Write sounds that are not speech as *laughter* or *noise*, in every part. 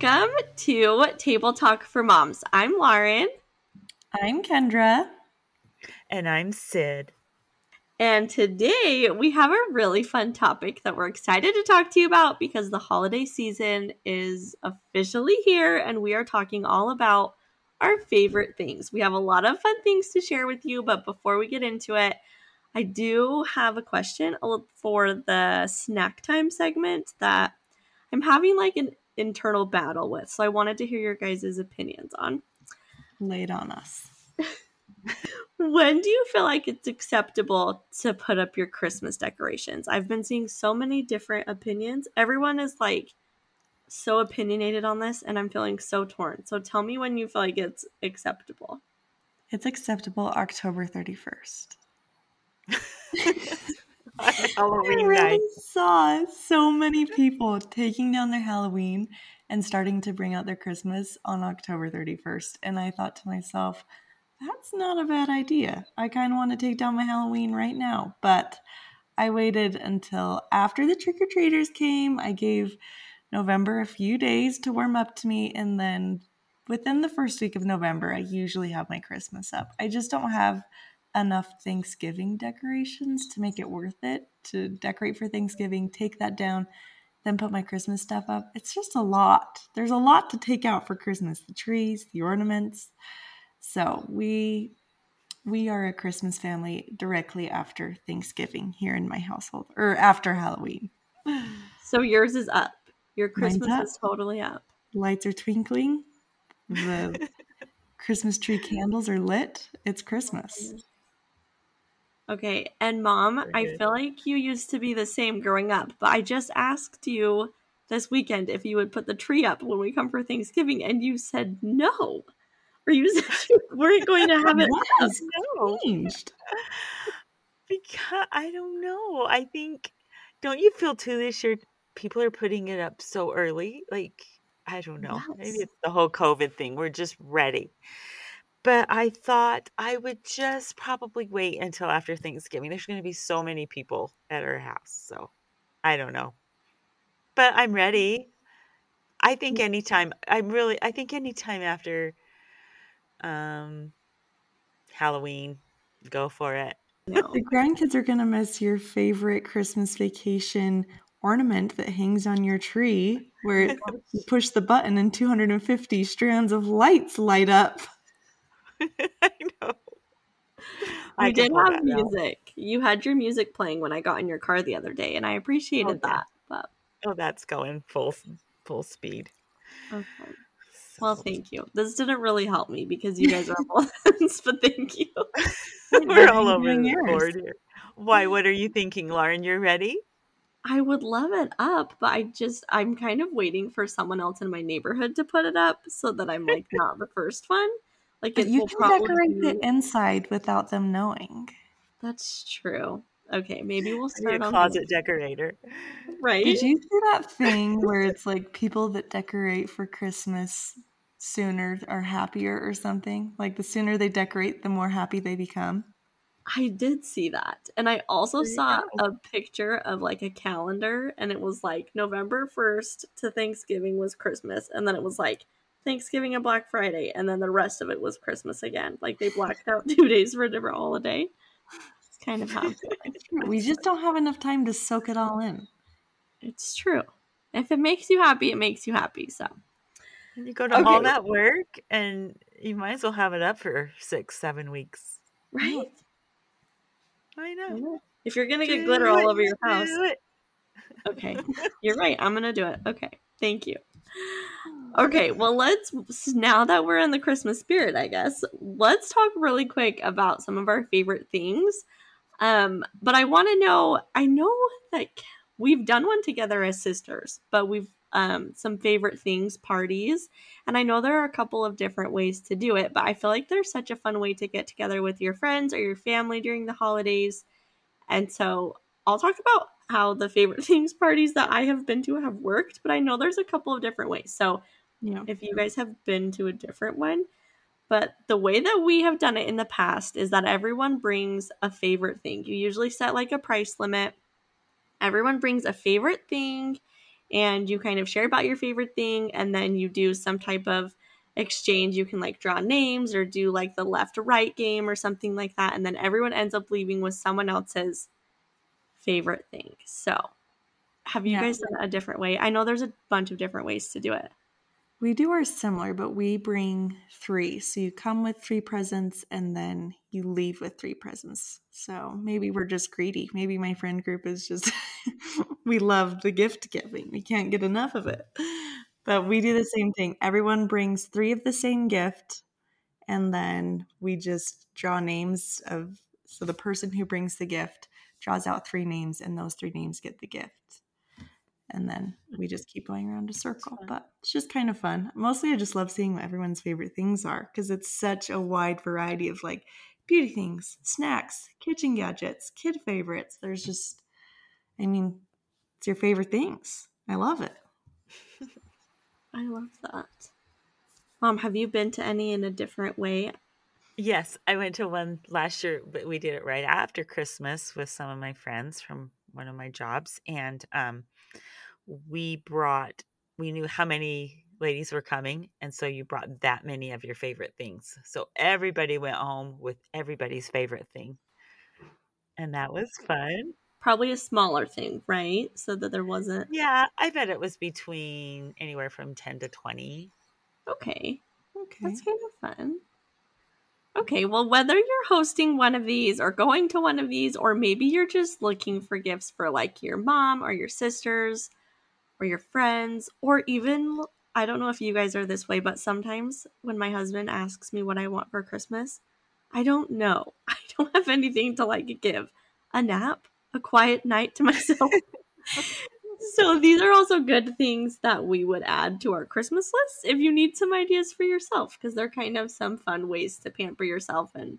Welcome to Table Talk for Moms. I'm Lauren. I'm Kendra. And I'm Sid. And today we have a really fun topic that we're excited to talk to you about because the holiday season is officially here and we are talking all about our favorite things. We have a lot of fun things to share with you, but before we get into it, I do have a question for the snack time segment that I'm having like an internal battle with. So I wanted to hear your guys' opinions on. Lay it on us. *laughs* when do you feel like it's acceptable to put up your Christmas decorations? I've been seeing so many different opinions. Everyone is like so opinionated on this, and I'm feeling so torn. So tell me when you feel like it's acceptable. It's acceptable October 31st. *laughs* Halloween *laughs* I really night. saw so many people taking down their Halloween and starting to bring out their Christmas on October 31st. And I thought to myself, that's not a bad idea. I kind of want to take down my Halloween right now. But I waited until after the trick or treaters came. I gave November a few days to warm up to me. And then within the first week of November, I usually have my Christmas up. I just don't have enough Thanksgiving decorations to make it worth it to decorate for Thanksgiving, take that down, then put my Christmas stuff up. It's just a lot. There's a lot to take out for Christmas the trees, the ornaments. So we we are a Christmas family directly after Thanksgiving here in my household or after Halloween. So yours is up. Your Christmas up. is totally up. Lights are twinkling. The *laughs* Christmas tree candles are lit. It's Christmas. Okay, and mom, I feel like you used to be the same growing up, but I just asked you this weekend if you would put the tree up when we come for Thanksgiving, and you said no. Or you *laughs* said you weren't going to have *laughs* it up. No, changed? because I don't know. I think, don't you feel too this year people are putting it up so early? Like, I don't know. Maybe it's the whole COVID thing. We're just ready. But I thought I would just probably wait until after Thanksgiving. There's going to be so many people at our house. So I don't know. But I'm ready. I think anytime, I'm really, I think anytime after um, Halloween, go for it. No. The grandkids are going to miss your favorite Christmas vacation ornament that hangs on your tree where *laughs* you push the button and 250 strands of lights light up. *laughs* I know. I You did have music. You had your music playing when I got in your car the other day, and I oh, appreciated Okay. that. But Oh, that's going full full speed. okay. Well, thank you. This didn't really help me because you guys are *laughs* both *laughs* but thank you. We're all over the board here. Why? What are you thinking, Lauren? You're ready? I would love it up, but I just I'm kind of waiting for someone else in my neighborhood to put it up so that I'm like not the first one. Like But it you can decorate be- the inside without them knowing. That's true. Okay, maybe we'll Are you start a on closet decorator? right. Did you see that thing *laughs* where it's like people that decorate for Christmas sooner are happier or something? Like the sooner they decorate, the more happy they become. I did see that. And I also There saw a picture of like a calendar and it was like November 1st to Thanksgiving was Christmas and then it was like Thanksgiving and Black Friday and then the rest of it was Christmas again. Like they blacked out *laughs* 2 days for a different holiday. It's kind of how *laughs* We just don't have enough time to soak it all in. It's true. If it makes you happy, it makes you happy. So, you go to all that work, and you might as well have it up for six, seven weeks. right? I know. If you're going to get Do glitter it, all over your house. Okay. *laughs* You're right. I'm going to do it. Okay. Thank you. Okay. Well, let's, now that we're in the Christmas spirit, I guess, let's talk really quick about some of our favorite things. Um, but I want to know, I know that we've done one together as sisters, but we've, um, some favorite things parties. And I know there are a couple of different ways to do it, but I feel like there's such a fun way to get together with your friends or your family during the holidays. And so I'll talk about how the favorite *laughs* things parties that I have been to have worked, but I know there's a couple of different ways. So Yeah. if you guys have been to a different one, but the way that we have done it in the past is that everyone brings a favorite thing. You usually set like a price limit. Everyone brings a favorite thing and you kind of share about your favorite thing and then you do some type of exchange you can like draw names or do like the left to right game or something like that and then everyone ends up leaving with someone else's favorite thing so have you Yeah. guys done it a different way i know there's a bunch of different ways to do it We do are similar, but we bring three. So you come with three presents and then you leave with three presents. So maybe we're just greedy. Maybe my friend group is just, *laughs* we love the gift giving. We can't get enough of it. But we do the same thing. Everyone brings three of the same gift and then we just draw names of, so the person who brings the gift draws out three names and those three names get the gift and then we just keep going around a circle. But it's just kind of fun. Mostly, I just love seeing what everyone's favorite things are because it's such a wide variety of like beauty things, snacks, kitchen gadgets, kid favorites. There's just, I mean, it's your favorite things. I love it. *laughs* i love that mom have you been to any in a different way Yes, I went to one last year, but we did it right after Christmas with some of my friends from one of my jobs, and um, we brought. We knew how many ladies were coming, and so you brought that many of your favorite things. So everybody went home with everybody's favorite thing, and that was fun. probably a smaller thing right so that there wasn't Yeah, I bet it was between anywhere from ten to twenty. okay Okay. That's kind of fun. Okay, well, whether you're hosting one of these or going to one of these, or maybe you're just looking for gifts for like your mom or your sisters or your friends, or even, I don't know if you guys are this way, but sometimes when my husband asks me what I want for Christmas, I don't know. *laughs* I don't have anything to like give. A nap, a quiet night to *laughs* myself. so these are also good things that we would add to our Christmas list if you need some ideas for yourself because they're kind of some fun ways to pamper yourself and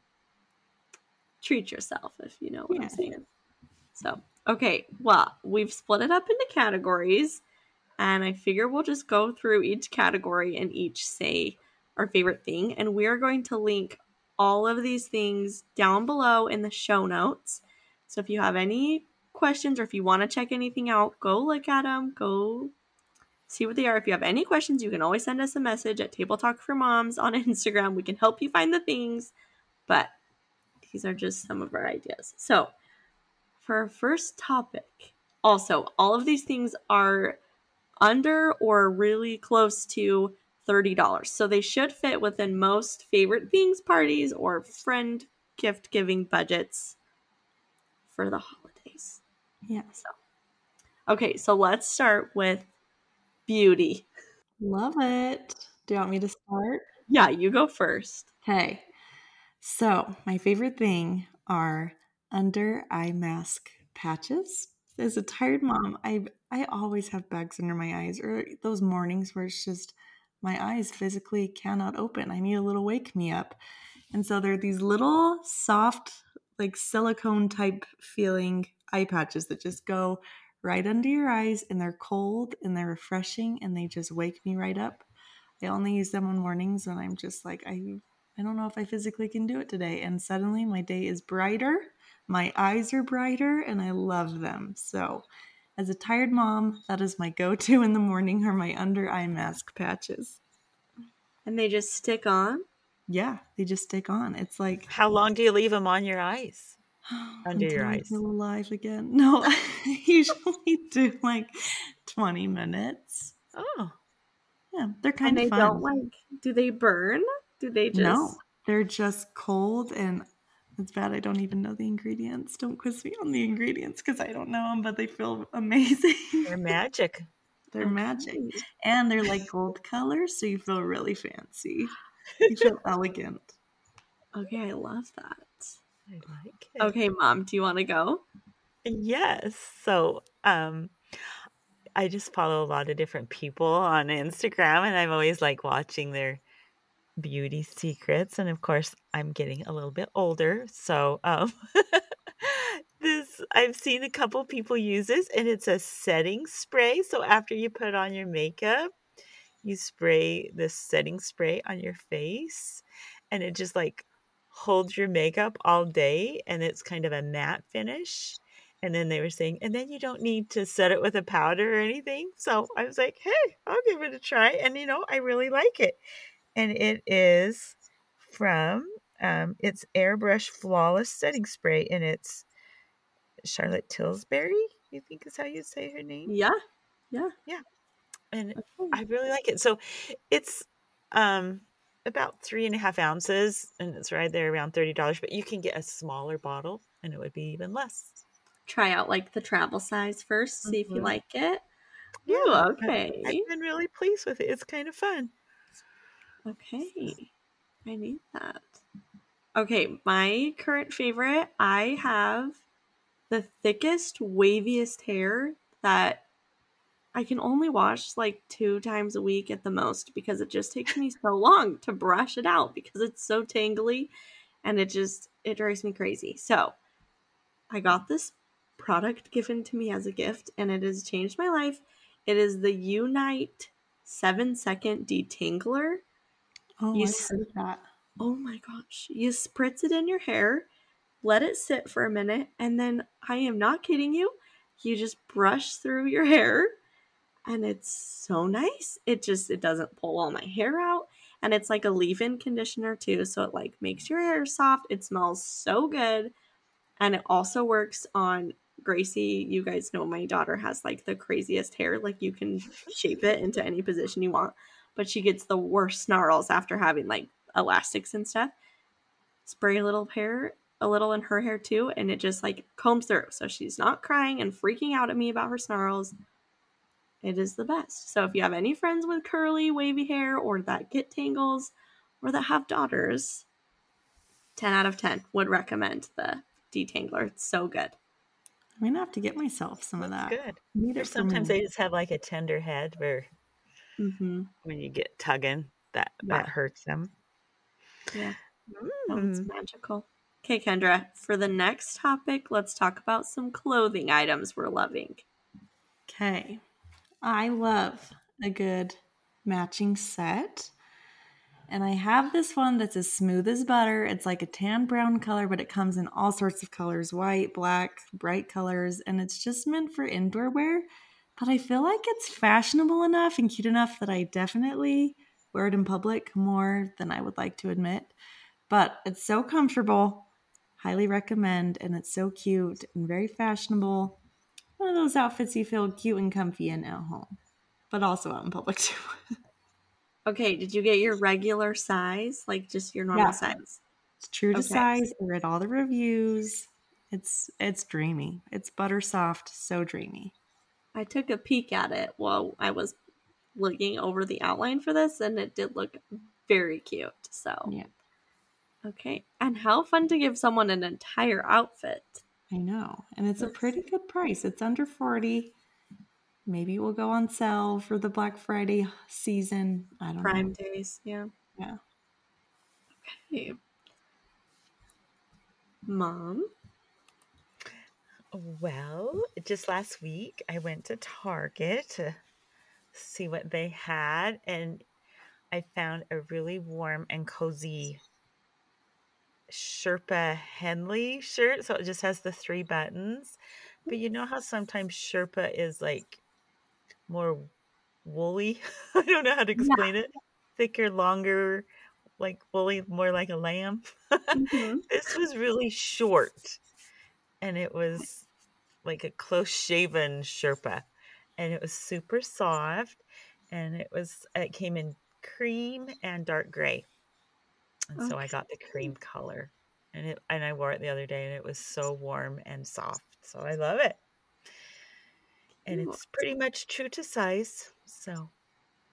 treat yourself if you know what Yeah. I'm saying. So, okay, well, we've split it up into categories and I figure we'll just go through each category and each say our favorite thing and we are going to link all of these things down below in the show notes. So if you have any questions or if you want to check anything out, go look at them, go see what they are. If you have any questions, you can always send us a message at Table Talk for Moms on *laughs* Instagram. We can help you find the things, but these are just some of our ideas. So, for our first topic, also, all of these things are under or really close to $30. So they should fit within most favorite things parties or friend gift giving budgets for the holidays. Yeah. So, okay, so let's start with beauty. Love it. Do you want me to start? Yeah, you go first. Okay. So, my favorite thing are under eye mask patches. As a tired mom, I I always have bags under my eyes or those mornings where it's just my eyes physically cannot open. I need a little wake me up. And so there are these little soft like silicone type feeling eye patches that just go right under your eyes and they're cold and they're refreshing and they just wake me right up. I only use them on mornings when I'm just like I I don't know if I physically can do it today. And suddenly my day is brighter, my eyes are brighter, and I love them. So, as a tired mom, that is my go to in the morning are my under eye mask patches. And they just stick on. Yeah, they just stick on. It's like How long do you leave them on your eyes? *sighs* Under your until I eyes. feel alive again. *laughs* No, I *laughs* usually do like 20 minutes. Oh, Yeah, they're kind And they of fun. don't like do they burn? Do they just No, they're just cold and it's bad. I don't even know the ingredients. Don't quiz me on the ingredients because I don't know them, but they feel amazing. they're magic. *laughs* they're magic. And they're like gold color, so you feel really fancy. You feel *laughs* elegant. Okay, I love that. I like it. Okay, mom, do you want to go? Yes. So, um, I just follow a lot of different people on Instagram, and I'm always like watching their beauty secrets. And of course, I'm getting a little bit older, so um, *laughs* this I've seen a couple people use this, and it's a setting spray. So after you put on your makeup, you spray this setting spray on your face, and it just like holds your makeup all day, and it's kind of a matte finish And then they were saying, and then you don't need to set it with a powder or anything. So I was like, hey, I'll give it a try. And you know, I really like it. And it is from um, it's Airbrush Flawless Setting Spray, and it's Charlotte Tilbury. You think is how you say her name? Yeah, yeah, yeah. And okay. I really like it. So it's um about three and a half ounces, and it's right there around thirty dollars. But you can get a smaller bottle, and it would be even less. Try out like the travel size 1st see if you Mhm. like it. Yeah, Ooh, I- okay. I've been really pleased with it. It's kind of fun. Okay. I need that. Okay, my current favorite, I have the thickest, waviest hair that I can only wash like two times a week at the most because it just takes me so *laughs* long to brush it out because it's so tangly and it just it drives me crazy. So, I got this product given to me as a gift and it has changed my life. It is the Unite 7 second detangler. Oh, You I've heard that. Oh my gosh. You spritz it in your hair, let it sit for a minute, and then I am not kidding you. You just brush through your hair and it's so nice. It just it doesn't pull all my hair out and it's like a leave-in conditioner too, so it like makes your hair soft. It smells so good. And it also works on Gracie. You guys know my daughter has like the craziest hair. Like you can shape it into any position you want, but she gets the worst snarls after having like elastics and stuff. Spray a little hair, a little in her hair too, and it just like combs through. So she's not crying and freaking out at me about her snarls. It is the best. So if you have any friends with curly, wavy hair or that get tangles or that have daughters, 10 out of 10 would recommend the detangler. It's so good. I'm gonna have to get myself some of That's that. good. Need Or sometimes me. they just have like a tender head where Mm-hmm. when you get tugging, that Yeah. that hurts them. Yeah. It's Mm. magical. Okay, Kendra, for the next topic, let's talk about some clothing items we're loving. Okay. I love a good matching set. And I have this one that's as smooth as butter. It's like a tan brown color, but it comes in all sorts of colors white, black, bright colors. And it's just meant for indoor wear. But I feel like it's fashionable enough and cute enough that I definitely wear it in public more than I would like to admit. But it's so comfortable. Highly recommend. And it's so cute and very fashionable one of those outfits you feel cute and comfy in at home, but also out in public *laughs* too. Okay, did you get your regular size? Like just your normal Yeah. size? it's true to Okay. size. I read all the reviews. It's it's dreamy. It's butter soft, so dreamy. I took a peek at it while I was looking over the outline for this, and it did look very cute. So, Yeah, okay. And how fun to give someone an entire outfit. I know, and it's a pretty good price. It's under forty. Maybe it will go on sale for the Black Friday season. I don't Prime know. days, yeah. Yeah. Okay. Mom, Well, just last week I went to Target to see what they had, and I found a really warm and cozy Sherpa Henley shirt. So it just has the three buttons. But you know how sometimes Sherpa is like more woolly? *laughs* I don't know how to explain it. Thicker, longer, like woolly, more like a lamb. Mhm. *laughs* this was really short and it was like a close shaven sherpa and it was super soft and it was it came in cream and dark gray. And so i got the cream color and it and i wore it the other day and it was so warm and soft. So i love it. And it's pretty much true to size so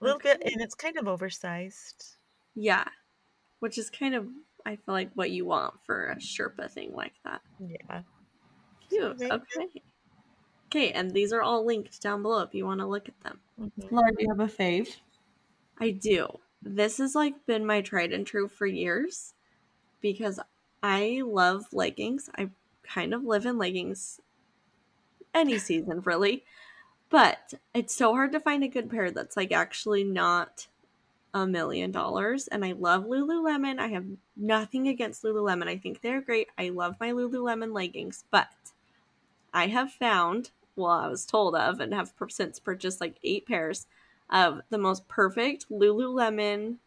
a little bit and it's kind of oversized. Yeah, which is kind of I feel like what you want for a Sherpa thing like that. yeah Cute. very Okay. Okay, and these are all linked down below if you want to look at them. Mhm. Laura, do you have a fave? I do. This has like been my tried and true for years because I love leggings. I kind of live in leggings any season really. But it's so hard to find a good pair that's like actually not a million dollars. And I love Lululemon. I have nothing against Lululemon. I think they're great. I love my Lululemon leggings, but I have found, well, I was told of, and have since purchased like eight pairs of the most perfect Lululemon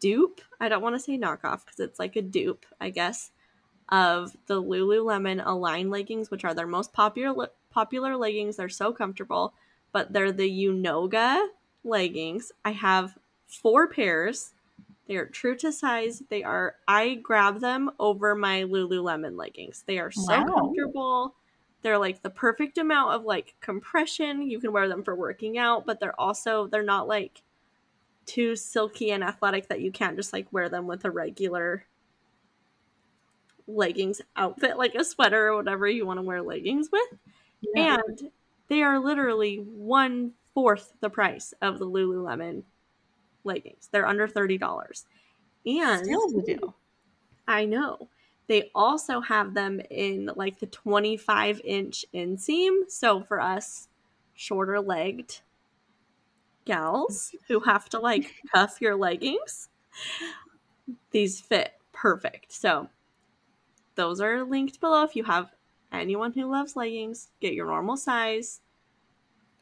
dupe. I don't want to say knockoff because it's like a dupe, I guess, of the Lululemon Align leggings, which are their most popular popular leggings. They're so comfortable, but they're the Unoga leggings. I have four pairs. They are true to size. They are I grab them over my Lululemon leggings. They are so Wow. comfortable. They're like the perfect amount of like compression. You can wear them for working out, but they're also they're not like too silky and athletic that you can't just like wear them with a regular leggings outfit like a sweater or whatever you want to wear leggings with. Yeah. And they are literally one fourth the price of the Lululemon leggings. They're under thirty dollars. And Still the deal. I know. They also have them in like the 25 inch inseam. So for us shorter legged gals who have to like *laughs* cuff your leggings, these fit perfect. So those are linked below if you have anyone who loves leggings, get your normal size.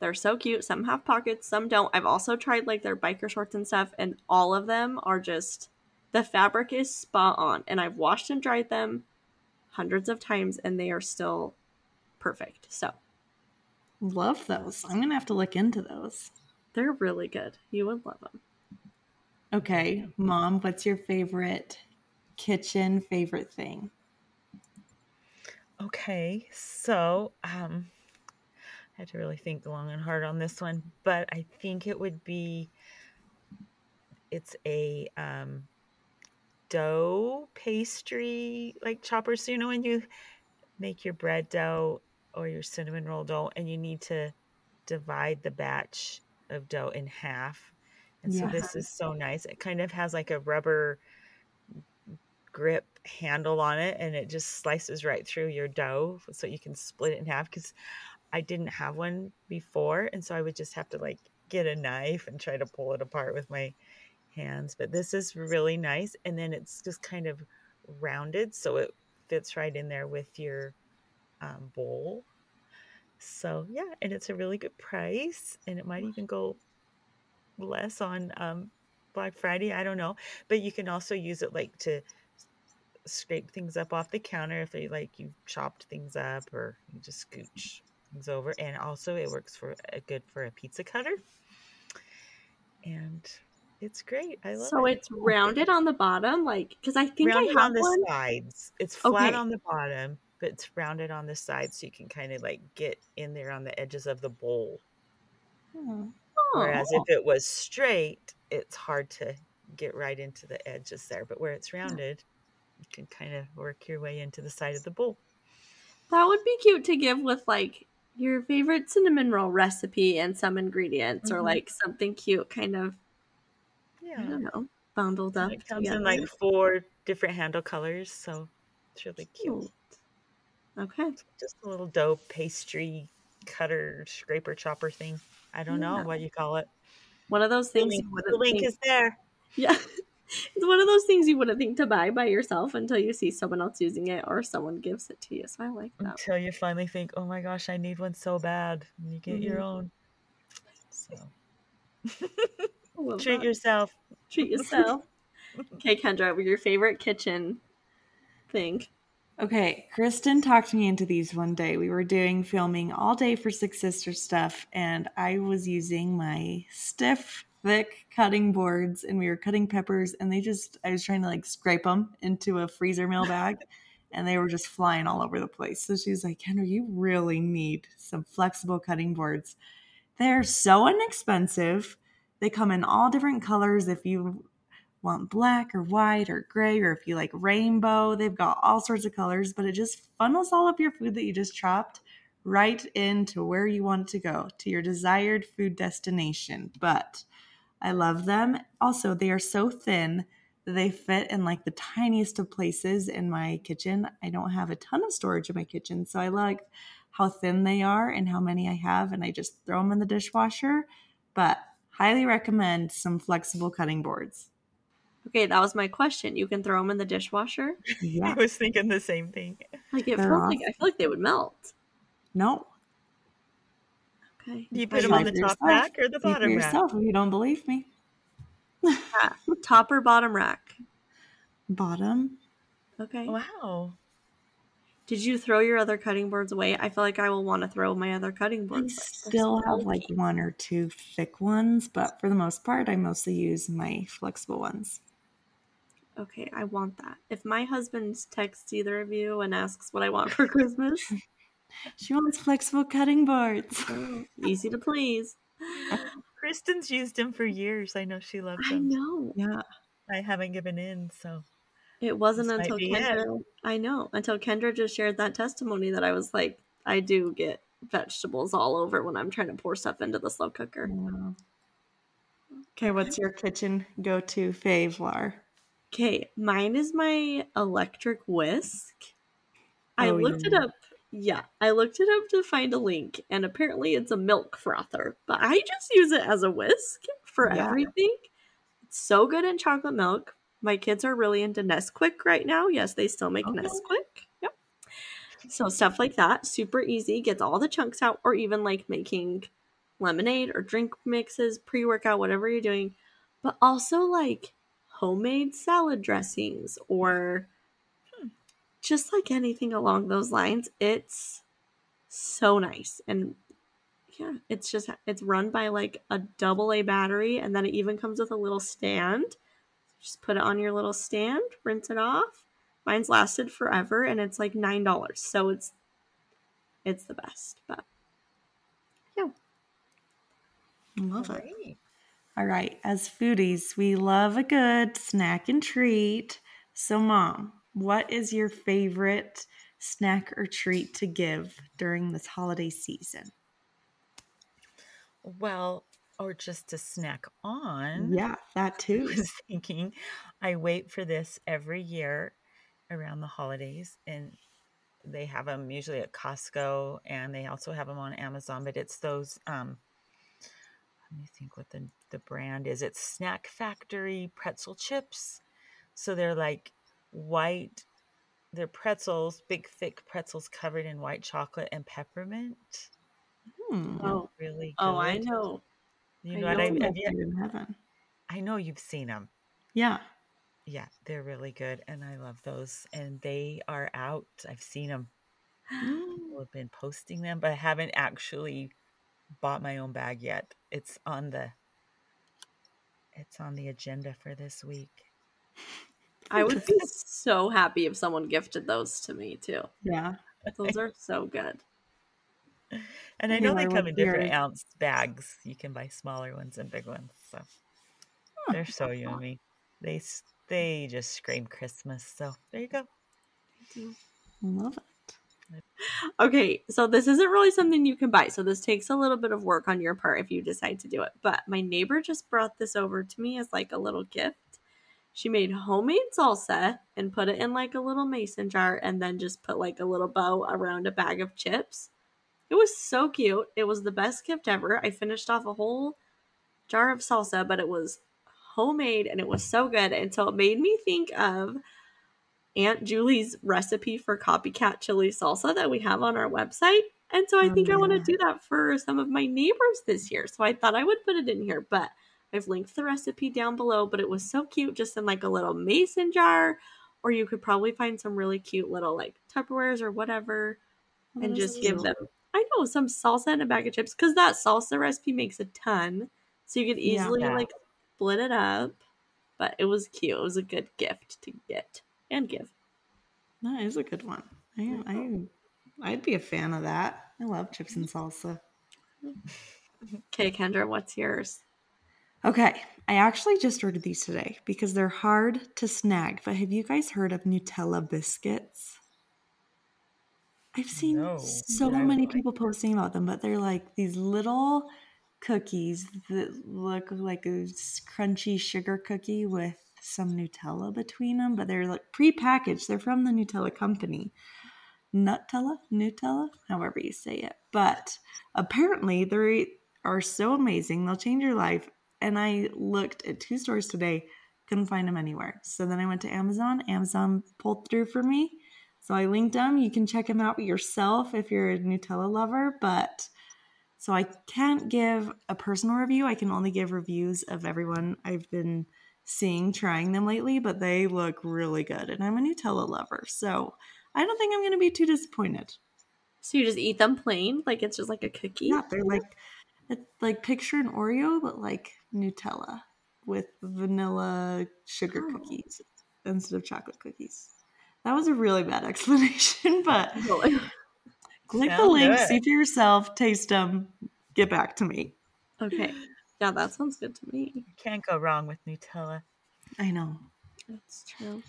They're so cute. Some have pockets, some don't. I've also tried like their biker shorts and stuff, and all of them are just the fabric is spot on. And I've washed and dried them hundreds of times, and they are still perfect. So Love those. I'm gonna have to look into those. they're really good. You would love them. Okay, mom, what's your favorite kitchen favorite thing? Okay, so um, I had to really think long and hard on this one, but I think it would be it's a um, dough pastry like chopper. So you know when you make your bread dough or your cinnamon roll dough, and you need to divide the batch of dough in half. And so this is so nice. It kind of has like a rubber grip handle on it and it just slices right through your dough so you can split it in half because I didn't have one before and so I would just have to like get a knife and try to pull it apart with my hands but this is really nice and then it's just kind of rounded so it fits right in there with your um, bowl. So yeah and it's a really good price and it might even go less on um, Black Friday I don't know but you can also use it like to scrape things up off the counter if they like you chopped things up or you just scooch things over and also it works for a good for a pizza cutter. And it's great i love So it So it's rounded on the bottom, like because I think rounded I have on the one. sides it's flat Okay. on the bottom but it's rounded on the sides so you can kind of like get in there on the edges of the bowl Hmm. whereas Oh, if it was straight it's hard to get right into the edges there but where it's rounded you can kind of work your way into the side of the bowl that would be cute to give with like your favorite cinnamon roll recipe and some ingredients, or Mhm. like something cute, kind of I yeah don't know, bundled up. it comes together. in like four different handle colors so it's really cute. Okay. just a little dough pastry cutter scraper chopper thing i don't know what you call it One of those the things link, the link think. is there Yeah. *laughs* It's one of those things you wouldn't think to buy by yourself until you see someone else using it or someone gives it to you. So I like that. until you finally think oh my gosh i need one so bad and you get your mm-hmm. own so I *laughs* treat that. yourself Treat *laughs* yourself. okay, Kendra, what your favorite kitchen thing? Okay, Kristen talked me into these one day. We were doing filming all day for Six Sisters stuff, and I was using my stiff, thick cutting boards, and we were cutting peppers, and they just, I was trying to like scrape them into a freezer meal bag, *laughs* and they were just flying all over the place. So she's like, Kendra, you really need some flexible cutting boards. They're so inexpensive. They come in all different colors. If you want black or white or gray, or if you like rainbow, they've got all sorts of colors, but it just funnels all of your food that you just chopped right into where you want to go to your desired food destination. But I love them. Also, they are so thin that they fit in like the tiniest of places in my kitchen. I don't have a ton of storage in my kitchen, so I like how thin they are and how many I have, and I just throw them in the dishwasher. But highly recommend some flexible cutting boards. Okay, that was my question. You can throw them in the dishwasher. Yeah. i was thinking the same thing Like it They're feels like I feel like they would melt. No. Okay. Do you put them on the top yourself. rack or the See for bottom rack? yourself if you don't believe me. Yeah. *laughs* Top or bottom rack? Bottom. Okay. Wow. Did you throw your other cutting boards away? I feel like I will want to throw my other cutting boards. away. They're still have like one or two thick ones, but for the most part, I mostly use my flexible ones. Okay, I want that. If my husband texts either of you and asks what I want for Christmas, *laughs* She wants flexible cutting boards. oh, easy to please. *laughs* Kristen's used them for years. I know she loves them. I know. Yeah. I haven't given in, so It wasn't This until be it. Kendra, I know, until Kendra just shared that testimony that I was like, I do get vegetables all over when I'm trying to pour stuff into the slow cooker. Wow. Okay, what's your kitchen go to fave, Lar? Okay, mine is my electric whisk. I Oh, looked it up. Yeah, I looked it up to find a link, and apparently it's a milk frother, but I just use it as a whisk for Yeah. everything. It's so good in chocolate milk. My kids are really into Nesquik right now. Yes, they still make Okay. Nesquik. Yep. So stuff like that, super easy, gets all the chunks out, or even like making lemonade or drink mixes, pre workout, whatever you're doing. But also like homemade salad dressings or hmm. just like anything along those lines. It's so nice. And yeah, it's just it's run by like a double A battery and then it even comes with a little stand. Just put it on your little stand, rinse it off. Mine's lasted forever and it's like nine dollars. So it's it's the best. But yeah. Love it. Great. All right, as foodies, we love a good snack and treat. So, mom, what is your favorite snack or treat to give during this holiday season? Well, or just to snack on. Yeah, that *laughs* I too. was thinking I wait for this every year around the holidays and they have them usually at Costco and they also have them on Amazon but it's those um let me think what the the brand is it's Snack Factory pretzel chips so they're like white they're pretzels big thick pretzels covered in white chocolate and peppermint Hmm. Oh. really oh, I know. You I know what know I, have you- in heaven. I know you've seen them Yeah. Yeah, they're really good, and I love those. And they are out. I've seen them. *gasps* People have been posting them, but I haven't actually bought my own bag yet. It's on the it's on the agenda for this week. *laughs* I would be *laughs* so happy if someone gifted those to me too. Yeah. Those are so good. And I know they come in different ounce bags. You can buy smaller ones and big ones. So they're so yummy. They they just scream Christmas. So there you go. Love it. Okay, so this isn't really something you can buy. So this takes a little bit of work on your part if you decide to do it. But my neighbor just brought this over to me as like a little gift. She made homemade salsa and put it in like a little mason jar and then just put like a little bow around a bag of chips. It was so cute. It was the best gift ever. I finished off a whole jar of salsa, but it was homemade and it was so good. And so it made me think of Aunt Julie's recipe for copycat chili salsa that we have on our website. And so I Oh, think I want to do that for some of my neighbors this year. So I thought I would put it in here, but I've linked the recipe down below. But it was so cute, just in like a little mason jar, or you could probably find some really cute little like Tupperwares or whatever Oh, and just give them I know some salsa and a bag of chips because that salsa recipe makes a ton. So you could easily Yeah. like split it up. But it was cute. It was a good gift to get and give. That is a good one. I, I, I'd be a fan of that. I love chips and salsa. *laughs* Okay, Kendra, what's yours? Okay, I actually just ordered these today because they're hard to snag. But have you guys heard of Nutella biscuits? I've seen No, so many people posting about them, but they're like these little cookies that look like a crunchy sugar cookie with some Nutella between them, but they're like pre-packaged. They're from the Nutella company. Nutella, Nutella, however you say it. But apparently they are so amazing. They'll change your life. And I looked at two stores today, couldn't find them anywhere. So then I went to Amazon. Amazon pulled through for me. So I linked them. You can check them out yourself if you're a Nutella lover, but so I can't give a personal review. I can only give reviews of everyone I've been seeing trying them lately, but they look really good. And I'm a Nutella lover, so I don't think I'm going to be too disappointed. So you just eat them plain, like it's just like a cookie. Yeah, they're like it's like picture an Oreo, but like Nutella with vanilla sugar Oh. cookies instead of chocolate cookies. That was a really bad *laughs* explanation, but Really? click the Sound link, good. see for yourself, taste them, get back to me. Okay. Yeah, that sounds good to me. You can't go wrong with Nutella. I know. That's true.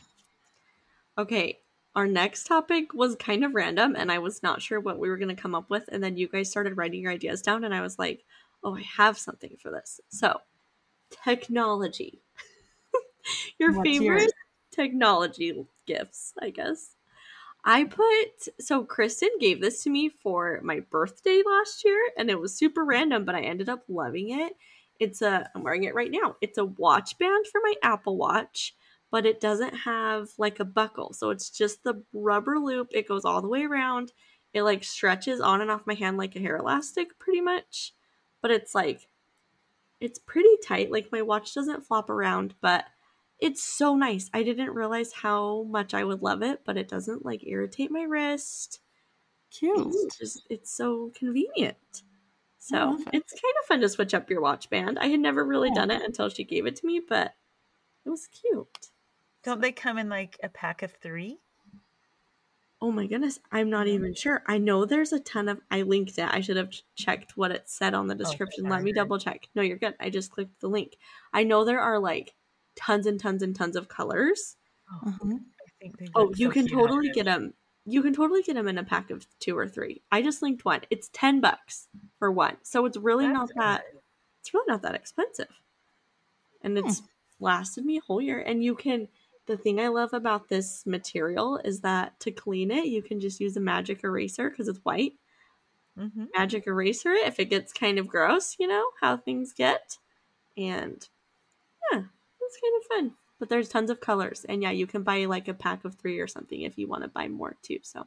Okay, our next topic was kind of random, and I was not sure what we were going to come up with. And then you guys started writing your ideas down, and I was like, oh, I have something for this. So, technology. *laughs* your What's favorite yours? Technology gifts, I guess. I put, so Kristen gave this to me for my birthday last year, and it was super random, but I ended up loving it. It's a, I'm wearing it right now. It's a watch band for my Apple Watch but it doesn't have like a buckle. So it's just the rubber loop. It goes all the way around. It like stretches on and off my hand like a hair elastic pretty much. But it's like it's pretty tight. Like my watch doesn't flop around, but it's so nice. I didn't realize how much I would love it, but it doesn't like irritate my wrist. Cute. It's just it's so convenient. So it. it's kind of fun to switch up your watch band. I had never really Yeah. done it until she gave it to me, but it was cute. Don't they come in like a pack of three? Oh my goodness, I'm not even sure. I know there's a ton of. I linked it. I should have checked what it said on the oh, description. Let me double check. No, you're good. I just clicked the link. I know there are like tons and tons and tons of colors. Oh, Mhm. I think they Oh, you so can totally get them. You can totally get them in a pack of two or three. I just linked one. It's ten bucks for one, so it's really That's not that. good. It's really not that expensive, and it's lasted me a whole year. And you can. The thing I love about this material is that to clean it, you can just use a magic eraser because it's white. Mhm. magic eraser it if it gets kind of gross, you know, how things get. And yeah, it's kind of fun. But there's tons of colors. And yeah, you can buy like a pack of three or something if you want to buy more too. So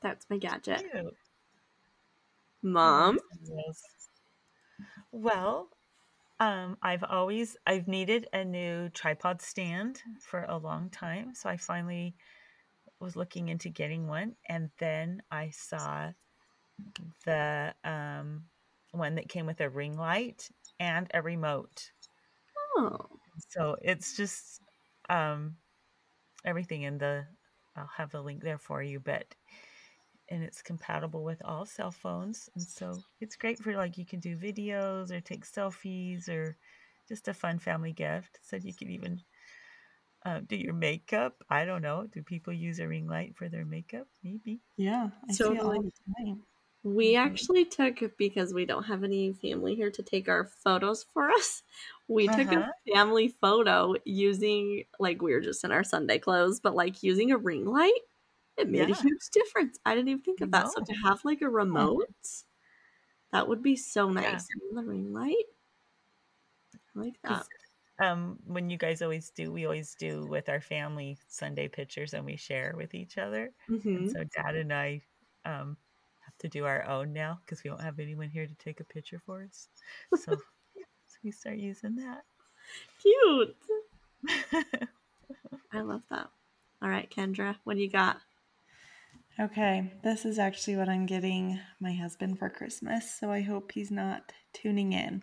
that's my gadget. Cute. Mom. Well, um, I've always I've needed a new tripod stand for a long time, so I finally was looking into getting one, and then I saw the um, one that came with a ring light and a remote. Oh. So it's just um, everything in the. I'll have the link there for you, but and it's compatible with all cell phones, and so it's great for like you can do videos or take selfies or just a fun family gift. So you can even uh, do your makeup. I don't know. Do people use a ring light for their makeup? Maybe. Yeah, I see it all the time. We Mhm. actually took because we don't have any family here to take our photos for us. We took Uh-huh. a family photo using like we were just in our Sunday clothes, but like using a ring light. It made a huge difference. I didn't even think of that. So to have like a remote, that would be so Yeah. nice. And the ring light. I like that. um, when you guys always do, we always do with our family Sunday pictures and we share with each other. hmm And so dad and I um, to do our own now because we don't have anyone here to take a picture for us. So, yeah, *laughs* so we start using that. Cute. *laughs* I love that. All right, Kendra, what do you got? Okay, this is actually what I'm getting my husband for Christmas, so I hope he's not tuning in.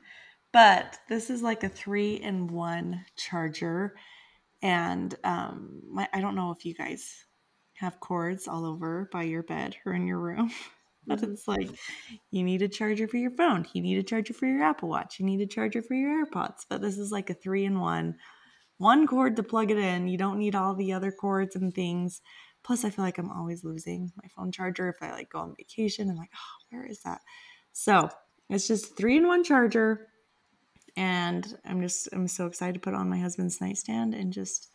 But this is like a three in one charger, and um, my, I don't know if you guys have cords all over by your bed or in your room, *laughs* but Mhm. it's like you need a charger for your phone, you need a charger for your Apple Watch, you need a charger for your AirPods. But this is like a three in one, one cord to plug it in. You don't need all the other cords and things. Plus, I feel like I'm always losing my phone charger if I like go on vacation. I'm like, oh, where is that? So it's just three in one charger, and I'm just I'm so excited to put it on my husband's nightstand and just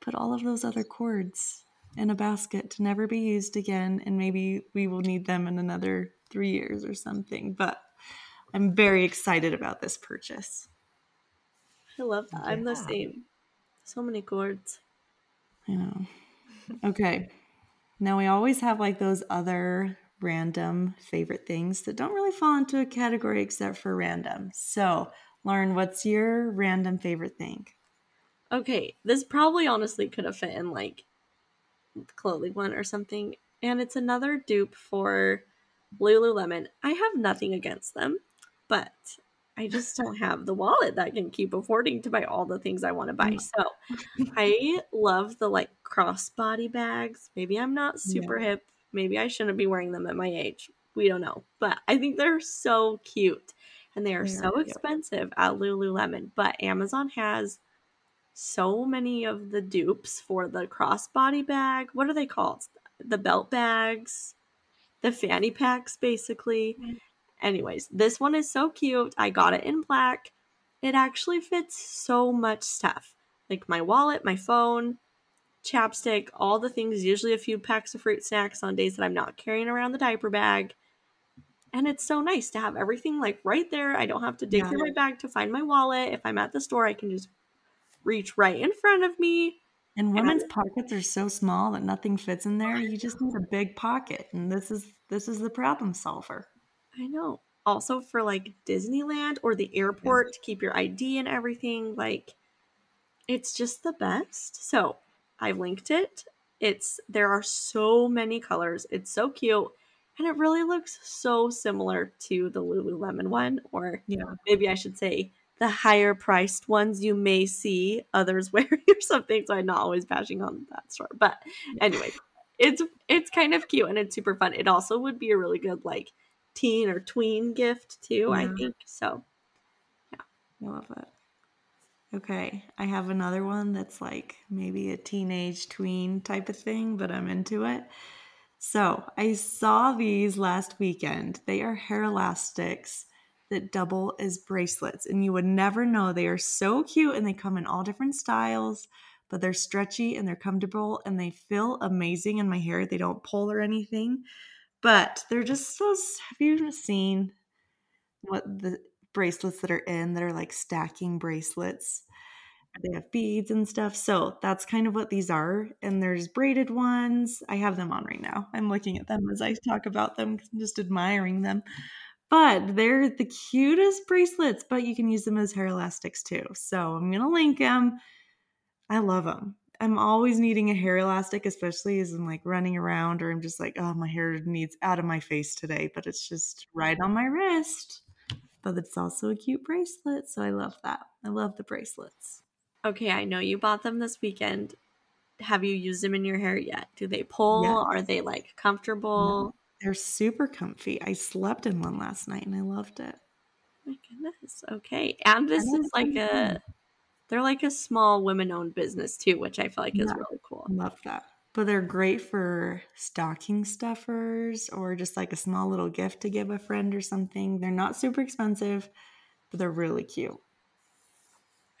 put all of those other cords in a basket to never be used again, and maybe we will need them in another three years or something. But I'm very excited about this purchase. I love that. I'm the same. So many cords. I know. Okay. Now we always have like those other random favorite things that don't really fall into a category except for random. So, Lauren, what's your random favorite thing? Okay, this probably honestly could have fit in like clothing one or something. And it's another dupe for Lululemon. I have nothing against them, but I just don't have the wallet that can keep affording to buy all the things I want to buy. So *laughs* I love the like crossbody bags. Maybe I'm not super yeah. hip. Maybe I shouldn't be wearing them at my age. We don't know. But I think they're so cute and they are they so expensive at Lululemon. But Amazon has so many of the dupes for the crossbody bag. What are they called? The belt bags, the fanny packs, basically. Mm-hmm. Anyways, this one is so cute. I got it in black. It actually fits so much stuff like my wallet, my phone, chapstick, all the things, usually a few packs of fruit snacks on days that I'm not carrying around the diaper bag. And it's so nice to have everything like right there. I don't have to dig yeah. through my bag to find my wallet. If I'm at the store, I can just reach right in front of me. And women's and pockets are so small that nothing fits in there. You just need a big pocket. And this is this is the problem solver. I know. Also for like Disneyland or the airport yeah. to keep your ID and everything, like it's just the best. So I've linked it. It's there are so many colors. It's so cute. And it really looks so similar to the Lululemon one, or yeah. maybe I should say the higher priced ones you may see others *laughs* wearing or something. So I'm not always bashing on that store. But anyway, it's it's kind of cute and it's super fun. It also would be a really good like teen or tween gift too, yeah. I think. So yeah. I love it. Okay. I have another one that's like maybe a teenage tween type of thing, but I'm into it. So I saw these last weekend. They are hair elastics that double as bracelets, and you would never know. They are so cute and they come in all different styles, but they're stretchy and they're comfortable and they feel amazing in my hair. They don't pull or anything. But they're just so. Have you seen what the bracelets that are in that are like stacking bracelets? They have beads and stuff. So that's kind of what these are. And there's braided ones. I have them on right now. I'm looking at them as I talk about them, just admiring them. But they're the cutest bracelets, but you can use them as hair elastics too. So I'm going to link them. I love them. I'm always needing a hair elastic, especially as I'm like running around or I'm just like, oh, my hair needs out of my face today, but it's just right on my wrist. But it's also a cute bracelet. So I love that. I love the bracelets. Okay, I know you bought them this weekend. Have you used them in your hair yet? Do they pull? Yes. Are they like comfortable? No, they're super comfy. I slept in one last night and I loved it. My goodness. Okay. And this is like a they're like a small women owned business too, which I feel like is yeah, really cool. Love that. But they're great for stocking stuffers or just like a small little gift to give a friend or something. They're not super expensive, but they're really cute.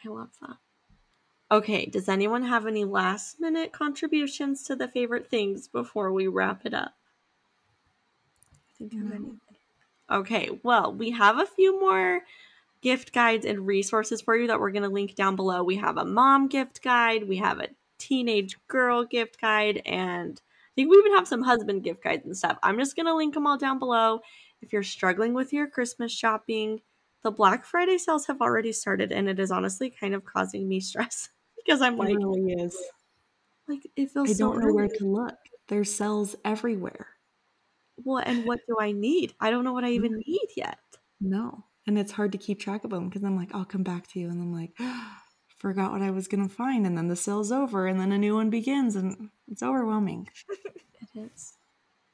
I love that. Okay, does anyone have any last minute contributions to the favorite things before we wrap it up? Think I'm mm-hmm. Okay, well, we have a few more gift guides and resources for you that we're going to link down below. We have a mom gift guide, we have a teenage girl gift guide, and I think we even have some husband gift guides and stuff. I'm just going to link them all down below. If you're struggling with your Christmas shopping, the Black Friday sales have already started, and it is honestly kind of causing me *laughs* stress because I'm like, it really is. Like it feels. I don't know where to look. There's sales everywhere. Well, and what do I need? I don't know what I mm-hmm. even need yet. No and it's hard to keep track of them because I'm like, I'll come back to you, and I'm like, *gasps* forgot what I was gonna find, and then the sale's over, and then a new one begins, and it's overwhelming. *laughs* it is,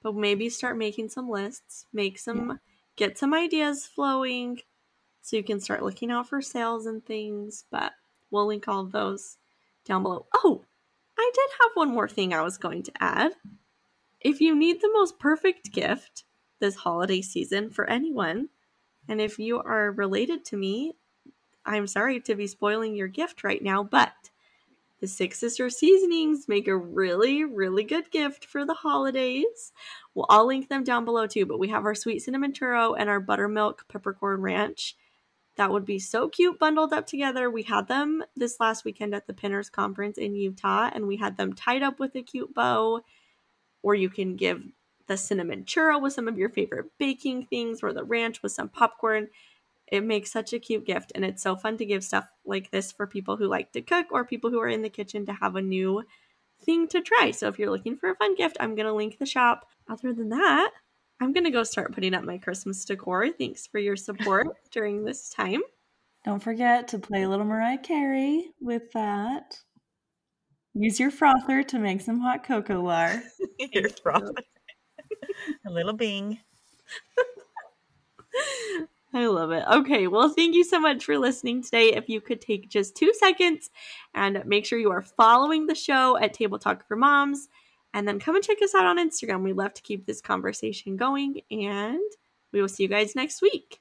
but maybe start making some lists, make some, yeah. get some ideas flowing, so you can start looking out for sales and things. But we'll link all of those down below. Oh, I did have one more thing I was going to add. If you need the most perfect gift this holiday season for anyone, and if you are related to me, I'm sorry to be spoiling your gift right now, but the Six Sister Seasonings make a really, really good gift for the holidays. Well, I'll link them down below too, but we have our sweet cinnamon churro and our buttermilk peppercorn ranch. that would be so cute bundled up together. We had them this last weekend at the Pinners Conference in Utah, and we had them tied up with a cute bow. Or you can give the cinnamon churro with some of your favorite baking things, or the ranch with some popcorn. It makes such a cute gift, and it's so fun to give stuff like this for people who like to cook or people who are in the kitchen to have a new thing to try. So if you're looking for a fun gift, I'm going to link the shop. Other than that, I'm going to go start putting up my Christmas decor. Thanks for your support *laughs* during this time. Don't forget to play a little Mariah Carey with that. Use your frother to make some hot cocoa lar. *laughs* *laughs* your frother. a little bing. *laughs* I love it. Okay, well, thank you so much for listening today. If you could take just two seconds and make sure you are following the show at Table Talk for Moms, and then come and check us out on Instagram. We love to keep this conversation going, and we will see you guys next week.